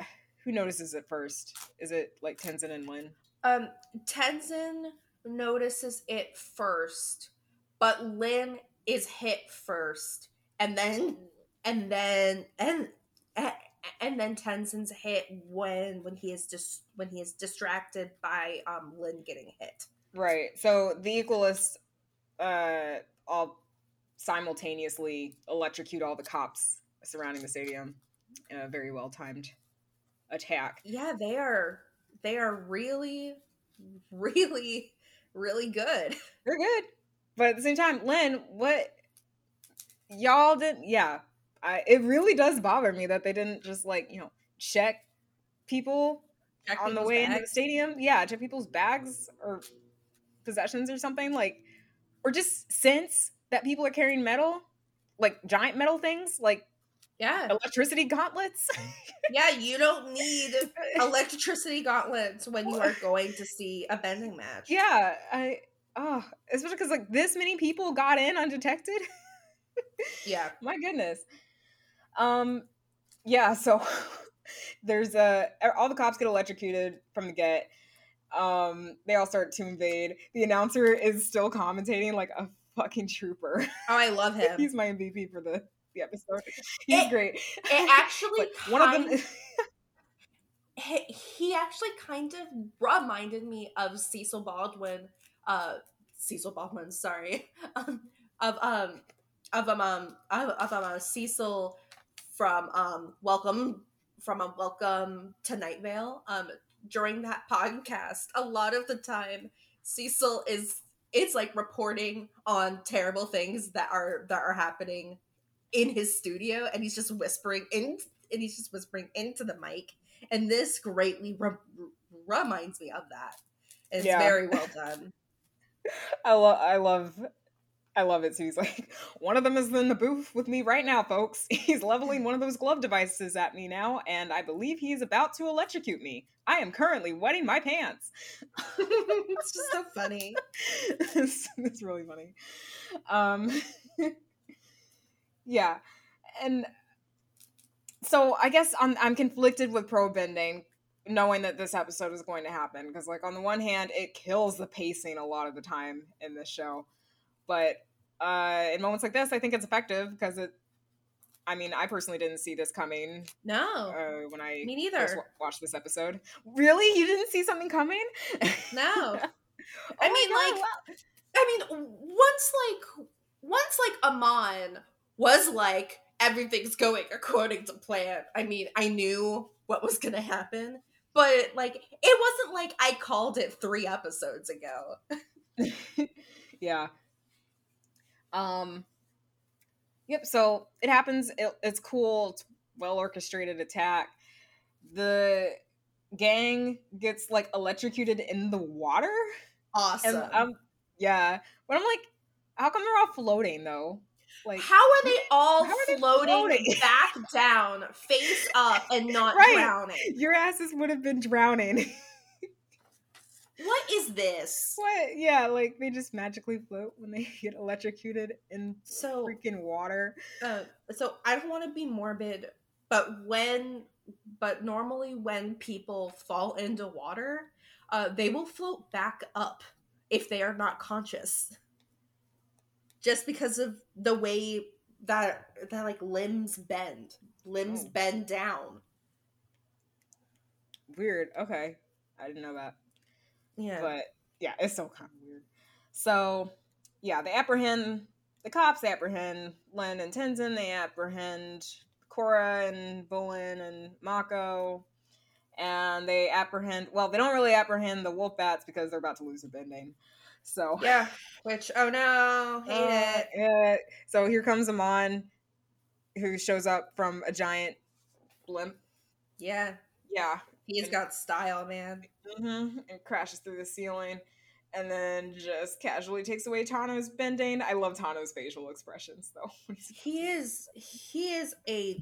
who notices it first? Is it like Tenzin and Lin?
um tenzin notices it first but lin is hit first and then and then and and, then tenzin's hit when when he is just when he is distracted by um lin getting hit
Right. So the Equalists uh, all simultaneously electrocute all the cops surrounding the stadium in a very well timed attack.
yeah they are they are really really really good *laughs*
They're good. But at the same time, Lin, what y'all didn't yeah. I, it really does bother me that they didn't just like, you know, check people
Check
on the way into the stadium. Yeah, check people's bags or possessions or something. Like or just sense that people are carrying metal, like giant metal things, like
yeah
electricity gauntlets. *laughs*
yeah you don't need electricity gauntlets when you are going to see a bending match
yeah, I oh, especially because like this many people got in undetected. *laughs*
yeah
My goodness. Um, yeah. So *laughs* there's a all the cops get electrocuted from the get. Um, they all start to invade. The announcer is still commentating like a fucking trooper.
oh i love *laughs* him
He's my MVP for the the episode. He's
It-
great.
it *laughs* actually
one of them. *laughs*
he, he actually kind of reminded me of Cecil Baldwin, uh, Cecil Baldwin, sorry, um, of um, of um, um of, of um, uh, Cecil from um, Welcome from a Welcome to Night Vale. Um, during that podcast, a lot of the time, Cecil is it's like reporting on terrible things that are that are happening in his studio, and he's just whispering in and he's just whispering into the mic and this greatly re- reminds me of that. It's
Yeah.
very well done. *laughs*
I love. I love. I love it. So he's like, *laughs* one of them is in the booth with me right now, folks. *laughs* He's leveling one of those glove devices at me now, and I believe he's about to electrocute me. I am currently wetting my pants. *laughs*
it's just so funny.
it's, it's really funny. Um, yeah, and so I guess I'm I'm conflicted with pro bending knowing that this episode is going to happen because like on the one hand it kills the pacing a lot of the time in this show but uh in moments like this i think it's effective because it i mean i personally didn't see this coming
No,
uh, when i
me
first
neither.
wa- watched this episode really you didn't see something coming
No, *laughs*
Oh
I mean,
God,
like,
wow.
I mean, once like once like Amon was like everything's going according to plan. I mean, I knew what was gonna happen, but like it wasn't like I called it three episodes ago. *laughs*
yeah. Um. Yep. So it happens. It, it's cool. It's well orchestrated attack. The gang gets like electrocuted in the water,
Awesome.
and um, yeah. But I'm like, how come they're all floating though? Like,
how are they all
are they
floating,
floating? *laughs*
back down, face up, and not
Right.
drowning?
your asses would have been drowning. *laughs*
What is this?
what? Yeah, like they just magically float when they *laughs* get electrocuted in
So
freaking water.
uh, so I don't want to be morbid, but when but normally when people fall into water, uh, they will float back up if they are not conscious, just because of the way that that like limbs bend, limbs
Oh.
bend down.
Weird. Okay, I didn't know that.
Yeah,
but yeah, it's so kind of weird. So yeah, they apprehend the cops. Apprehend Lin and Tenzin. They apprehend Korra and Bolin and Mako, and they apprehend. Well, they don't really apprehend the wolf bats because they're about to lose a bending. So
yeah. *laughs* Which oh no, hate
uh,
it.
yeah. So here comes Amon, who shows up from a giant blimp.
Yeah,
Yeah,
he's got style, man.
hmm and crashes through the ceiling and then just casually takes away Tahno's bending. I love Tahno's facial expressions though. *laughs*
he is he is a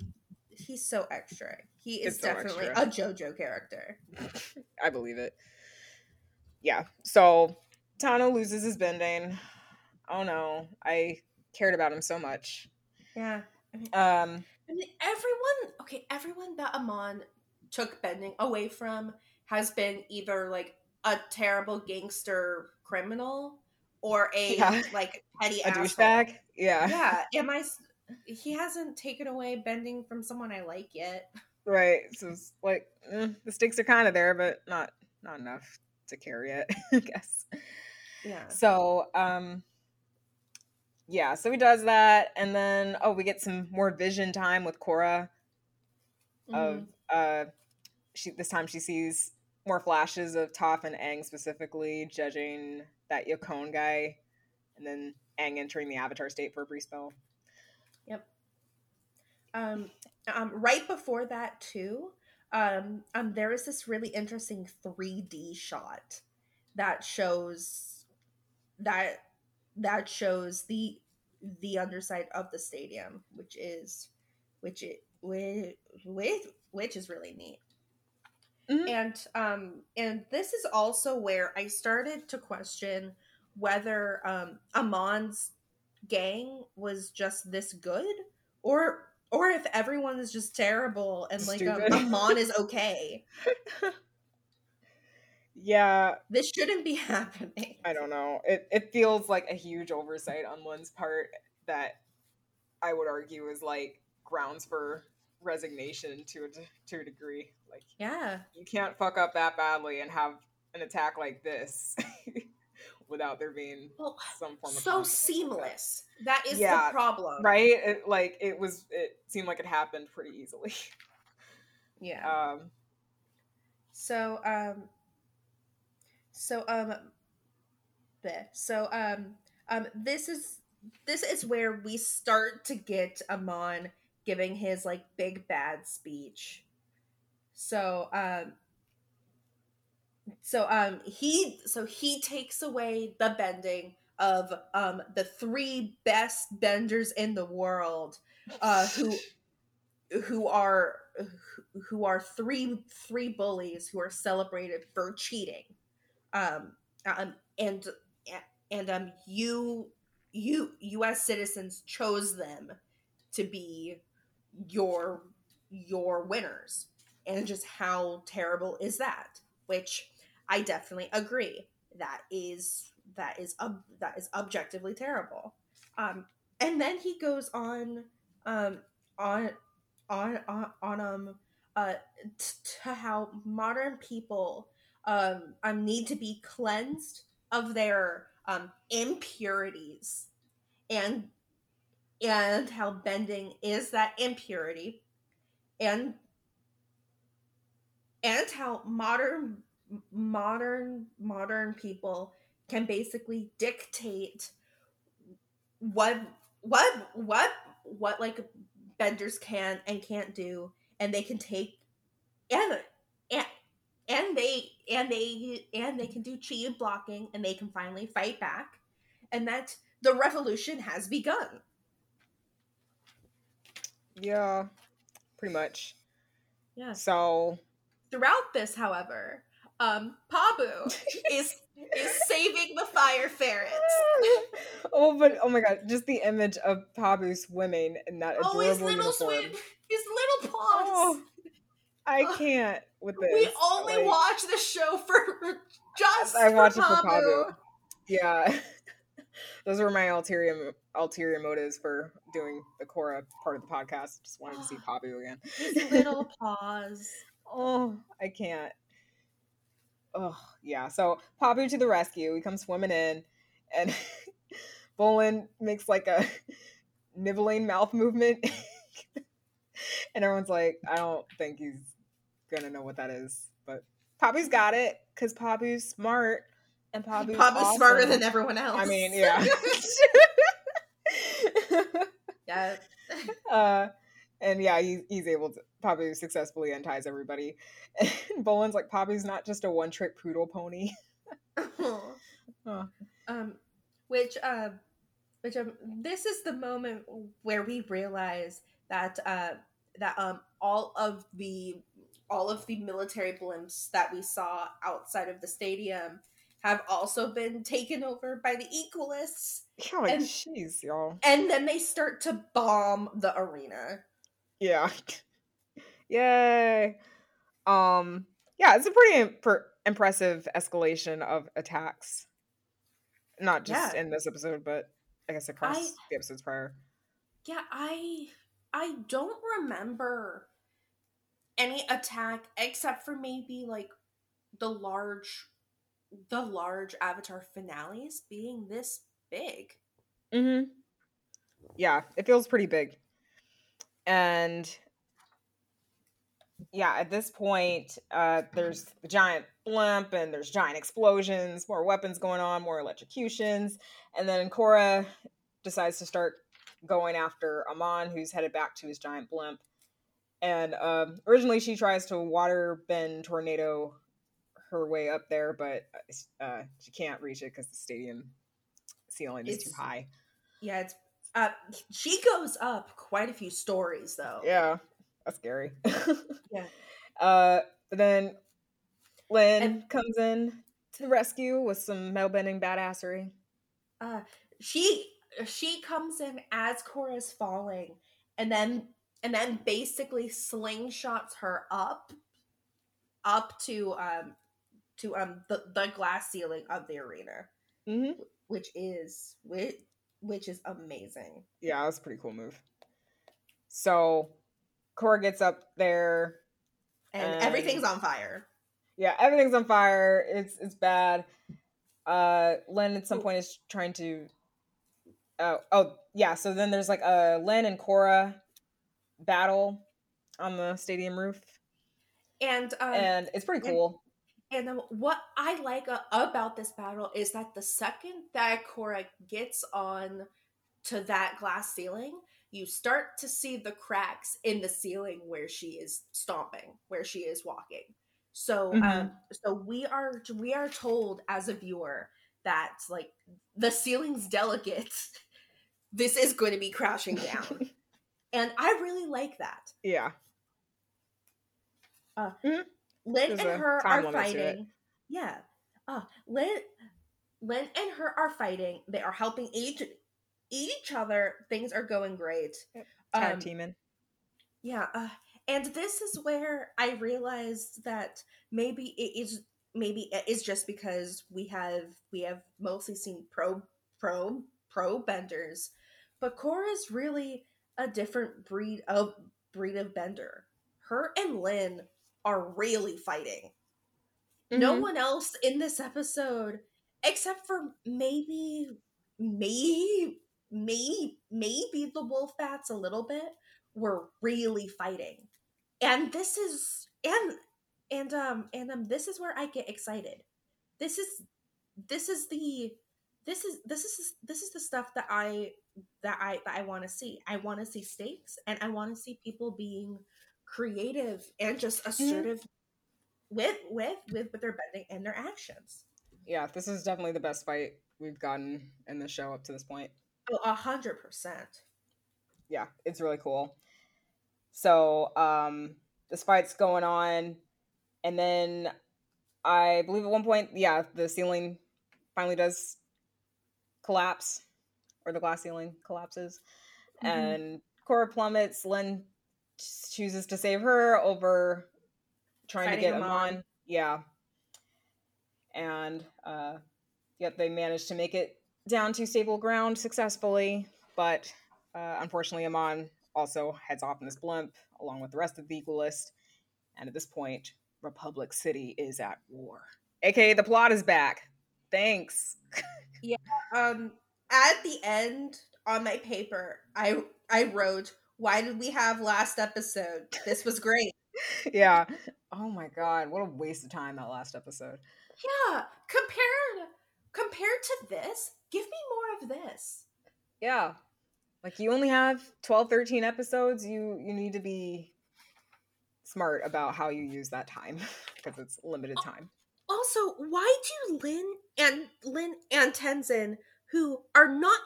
he's so extra he is
so
definitely
extra.
a jojo character
I believe it. Yeah. So Tano loses his bending. Oh no. I cared about him so much.
yeah
Um
I mean, everyone okay everyone that amon took bending away from has been either like a terrible gangster criminal or a
Yeah.
like petty
a douchebag. Yeah.
yeah am I? he hasn't taken away bending from someone i like yet
Right. So it's like eh, the stakes are kind of there, but not not enough to carry it, *laughs* I guess.
yeah
So, um, yeah, so he does that, and then oh, we get some more vision time with Korra. Of
Mhm.
uh, she this time she sees more flashes of Toph and Aang specifically judging that Yakone guy, and then Aang entering the Avatar state for a brief spell. Yep.
Um, um, right before that too um, um, there is this really interesting 3d shot that shows that that shows the the underside of the stadium which is which it which, which is really neat
Mhm.
and um and this is also where i started to question whether um amon's gang was just this good or or if everyone is just terrible and like um, *laughs* amon is okay
Yeah,
this shouldn't be *laughs* happening
I don't know. It it feels like a huge oversight on one's part that I would argue is like grounds for resignation to a, to a degree. Like
yeah
you can't fuck up that badly and have an attack like this *laughs* without there being
well
some form of
so
like that.
seamless that is
Yeah,
the problem
right? It, like it was. It seemed like it happened pretty easily. *laughs*
yeah
Um,
So um so um bleh. so um um this is this is where we start to get Amon giving his like big bad speech. So um so um he so he takes away the bending of um the three best benders in the world uh who who are who are three three bullies who are celebrated for cheating um, um and and um you you us citizens chose them to be your your winners and just how terrible is that? Which I definitely agree. That is that is ob- that is objectively terrible. Um, and then he goes on um on on on, on um uh t- to how modern people um, um need to be cleansed of their um impurities and and how bending is that impurity. And and how modern modern modern people can basically dictate what what what what like benders can and can't do. And they can take and and and they and they and they can do chi blocking and they can finally fight back. And that the revolution has begun
Yeah, pretty much.
Yeah.
So
throughout this however um pabu *laughs* is is saving the fire ferrets *laughs*
oh, but oh my god, just the image of Pabu swimming in that
oh
adorable
his little
uniform.
swim his little paws
Oh, I
Oh,
can't with this.
we only
like,
watch the show for *laughs* just
I watch
for
it for
Pabu.
Pabu. Yeah, those were my ulterior ulterior motives for doing the Korra part of the podcast. Just wanted to see *gasps* Pabu again.
His little *laughs* paws.
Oh, I can't. Oh, yeah. So Pabu to the rescue. He comes swimming in, and *laughs* Bolin makes like a *laughs* nibbling mouth movement. and everyone's like, I don't think he's gonna know what that is. But Pabu's got it, because Pabu's smart. And Pabu's,
Pabu's smarter than everyone else.
I mean, yeah.
Yeah. *laughs*
uh, and yeah, he, he's able to. Pabu successfully unties everybody. *laughs* And Bolin's like, Pabu's not just a one trick poodle pony. *laughs* Oh.
um, which um, which um, this is the moment where we realize that uh that um all of the all of the military blimps that we saw outside of the stadium have also been taken over by the equalists
Yeah, like,
And-
jeez, y'all.
and then they start to bomb the arena
Yeah. *laughs* Yay. Um, yeah, it's a pretty impr- impressive escalation of attacks. Not just
Yeah.
in this episode, but I guess across
I-
the episodes prior.
Yeah, I I don't remember any attack except for maybe like the large the large Avatar finales being this big.
Mm-hmm. Yeah, it feels pretty big. And yeah, at this point, uh, there's the giant blimp and there's giant explosions, more weapons going on, more electrocutions, and then Korra decides to start going after Amon, who's headed back to his giant blimp. And um, originally, she tries to water bend tornado her way up there, but uh, she can't reach it because the stadium ceiling is too high.
Yeah, it's uh she goes up quite a few stories though.
Yeah, that's scary. *laughs*
Yeah.
Uh, but then Lin
And-
comes in to the rescue with some metal bending badassery.
Uh she she comes in as Korra's falling and then and then basically slingshots her up up to um to um the, the glass ceiling of the arena.
Mm-hmm.
which is which, which is amazing.
Yeah, that's a pretty cool move. So Korra gets up there.
And
And-
everything's on fire.
Yeah, everything's on fire. It's it's bad. Uh, Lin at some point is trying to. Oh, oh yeah. So then there's like a Lin and Korra battle on the stadium roof,
And um,
and it's pretty cool.
And then what I like uh, about this battle is that the second that Korra gets on to that glass ceiling, you start to see the cracks in the ceiling where she is stomping, where she is walking. So, um,
Mhm.
so we are we are told as a viewer that like the ceiling's delicate. *laughs* This is going to be crashing down, *laughs* and I really like that.
Yeah.
Lin
There's
and her are
limit to it.
fighting. Yeah. Uh, Lin, Lin and her are fighting. They are helping each each other. Things are going great.
Tag
Um,
teaming.
Yeah. Uh, and this is where I realized that maybe it is maybe it is just because we have we have mostly seen pro pro pro benders, but Korra's really a different breed of breed of bender. Her and Lin are really fighting. No
Mhm.
one else in this episode, except for maybe me, maybe, maybe the wolf bats a little bit, were really fighting. And this is and and um and um this is where I get excited. This is this is the this is this is this is the stuff that I that I that I want to see. I want to see stakes and I want to see people being creative and just assertive with with with with their bending and their actions.
Yeah, this is definitely the best fight we've gotten in the show up to this point.
Oh, a hundred percent.
yeah, it's really cool. So, um, this fight's going on, and then I believe at one point, yeah, the ceiling finally does collapse, or the glass ceiling collapses,
Mhm.
and Korra plummets. Lin ch- chooses to save her over trying
Fighting
to get
Amon.
Amon. Yeah, and uh, yet they managed to make it down to stable ground successfully, but uh, unfortunately, Amon also heads off in this blimp along with the rest of the Equalist. And at this point, Republic City is at war. AKA, the plot is back. Thanks. *laughs* Yeah.
Um, at the end on my paper, I I wrote, "Why did we have last episode? This was great."
yeah. Oh my god, what a waste of time that last episode.
yeah, compared compared to this, give me more of this.
Yeah. Like you only have 12, 13 episodes. You you need to be smart about how you use that time *laughs* because it's limited time.
Also, why do Lin and Lin and Tenzin, who are not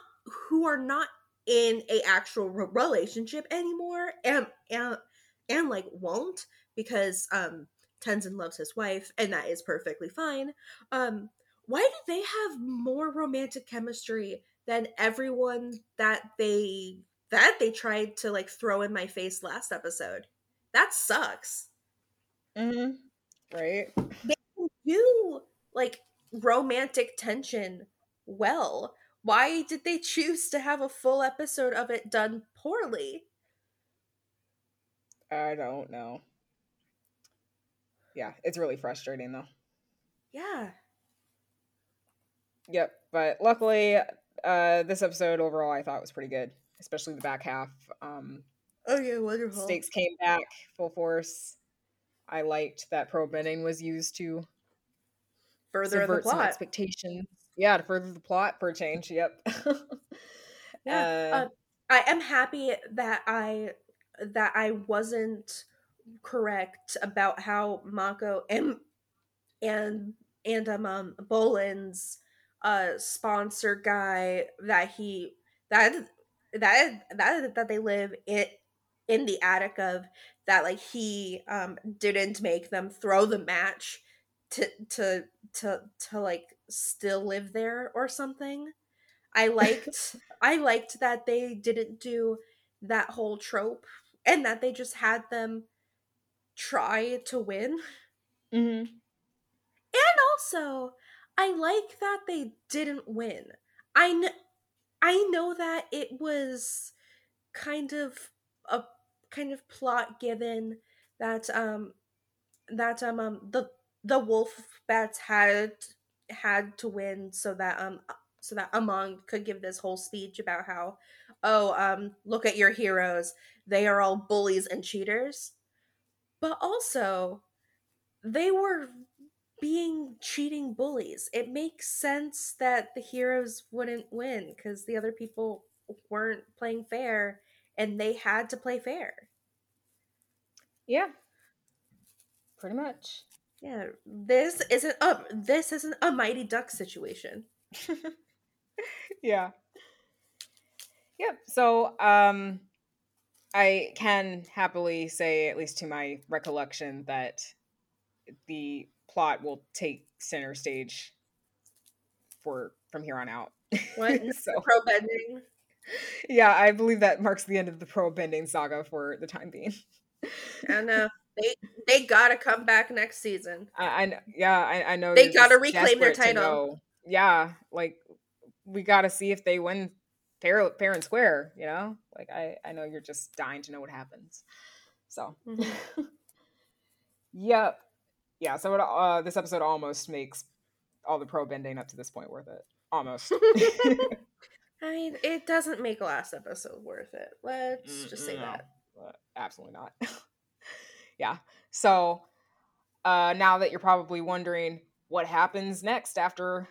who are not in a actual re- relationship anymore, and and and like won't because um Tenzin loves his wife and that is perfectly fine. Um, why do they have more romantic chemistry than everyone that they that they tried to like throw in my face last episode? That sucks.
Mm-hmm. Right?
They do like romantic tension well. Why did they choose to have a full episode of it done poorly?
I don't know. Yeah, it's really frustrating though.
Yeah.
Yep, but luckily, uh, this episode overall I thought was pretty good, especially the back half. Um,
Oh yeah, wonderful.
stakes came back full force. I liked that pro bending was used to
Further the
subvert some
plot.
expectations. Yeah, to further the plot for a change. Yep. *laughs*
Yeah.
Uh,
Uh, I am happy that I that I wasn't correct about how Mako and and and um, um Bolin's uh sponsor guy that he that that that that they live it in the attic of that like he um didn't make them throw the match to to to to like still live there or something. I liked *laughs* I liked that they didn't do that whole trope and that they just had them try to win.
mhm.
And also, I like that they didn't win. I kn- I know that it was kind of a kind of plot given that um that um, um the the wolf bats had had to win so that um so that Amon could give this whole speech about how oh um look at your heroes they are all bullies and cheaters but also they were being cheating bullies. It makes sense that the heroes wouldn't win because the other people weren't playing fair and they had to play fair.
Yeah. Pretty much.
Yeah, this isn't a this isn't a mighty duck situation. *laughs*
yeah. Yep. So, um, I can happily say, at least to my recollection, that the plot will take center stage for from here on out.
What *laughs*
so,
pro bending?
yeah, I believe that marks the end of the pro bending saga for the time being.
and *laughs* uh, they they gotta come back next season.
I, I yeah, I, I know
They gotta reclaim their title.
Yeah, like we got to see if they win fair, fair and square. You know, like I I know you're just dying to know what happens. So,
Mhm. *laughs*
yep, yeah. So it, uh, this episode almost makes all the pro bending up to this point worth it. Almost. *laughs* *laughs*
I mean, it doesn't make last episode worth it. Let's just say
Mm, no.
that.
Uh, absolutely not. Yeah. So uh, now that you're probably wondering what happens next after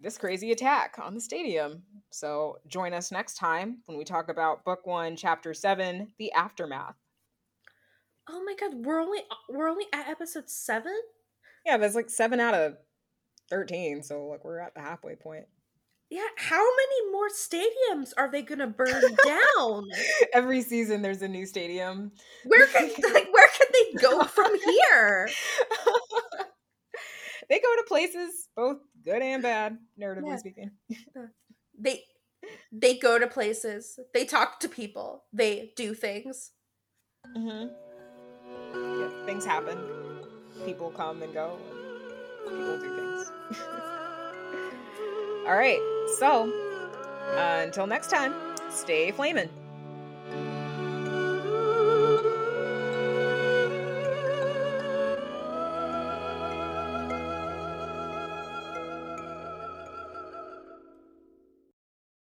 this crazy attack on the stadium. So join us next time when we talk about book one, chapter seven, the aftermath.
Oh my god, we're only we're only at episode seven.
Yeah, but it's like seven out of 13. So like we're at the halfway point.
Yeah, how many more stadiums are they gonna burn *laughs* down?
Every season there's a new stadium.
Where *laughs* can like where can they go from here? *laughs*
they go to places both good and bad, narratively
Yeah.
speaking.
They they go to places. They talk to people. They do things.
Mm-hmm. Yeah, things happen. People come and go. And people do things. All right. So, uh, until next time, stay flamin'.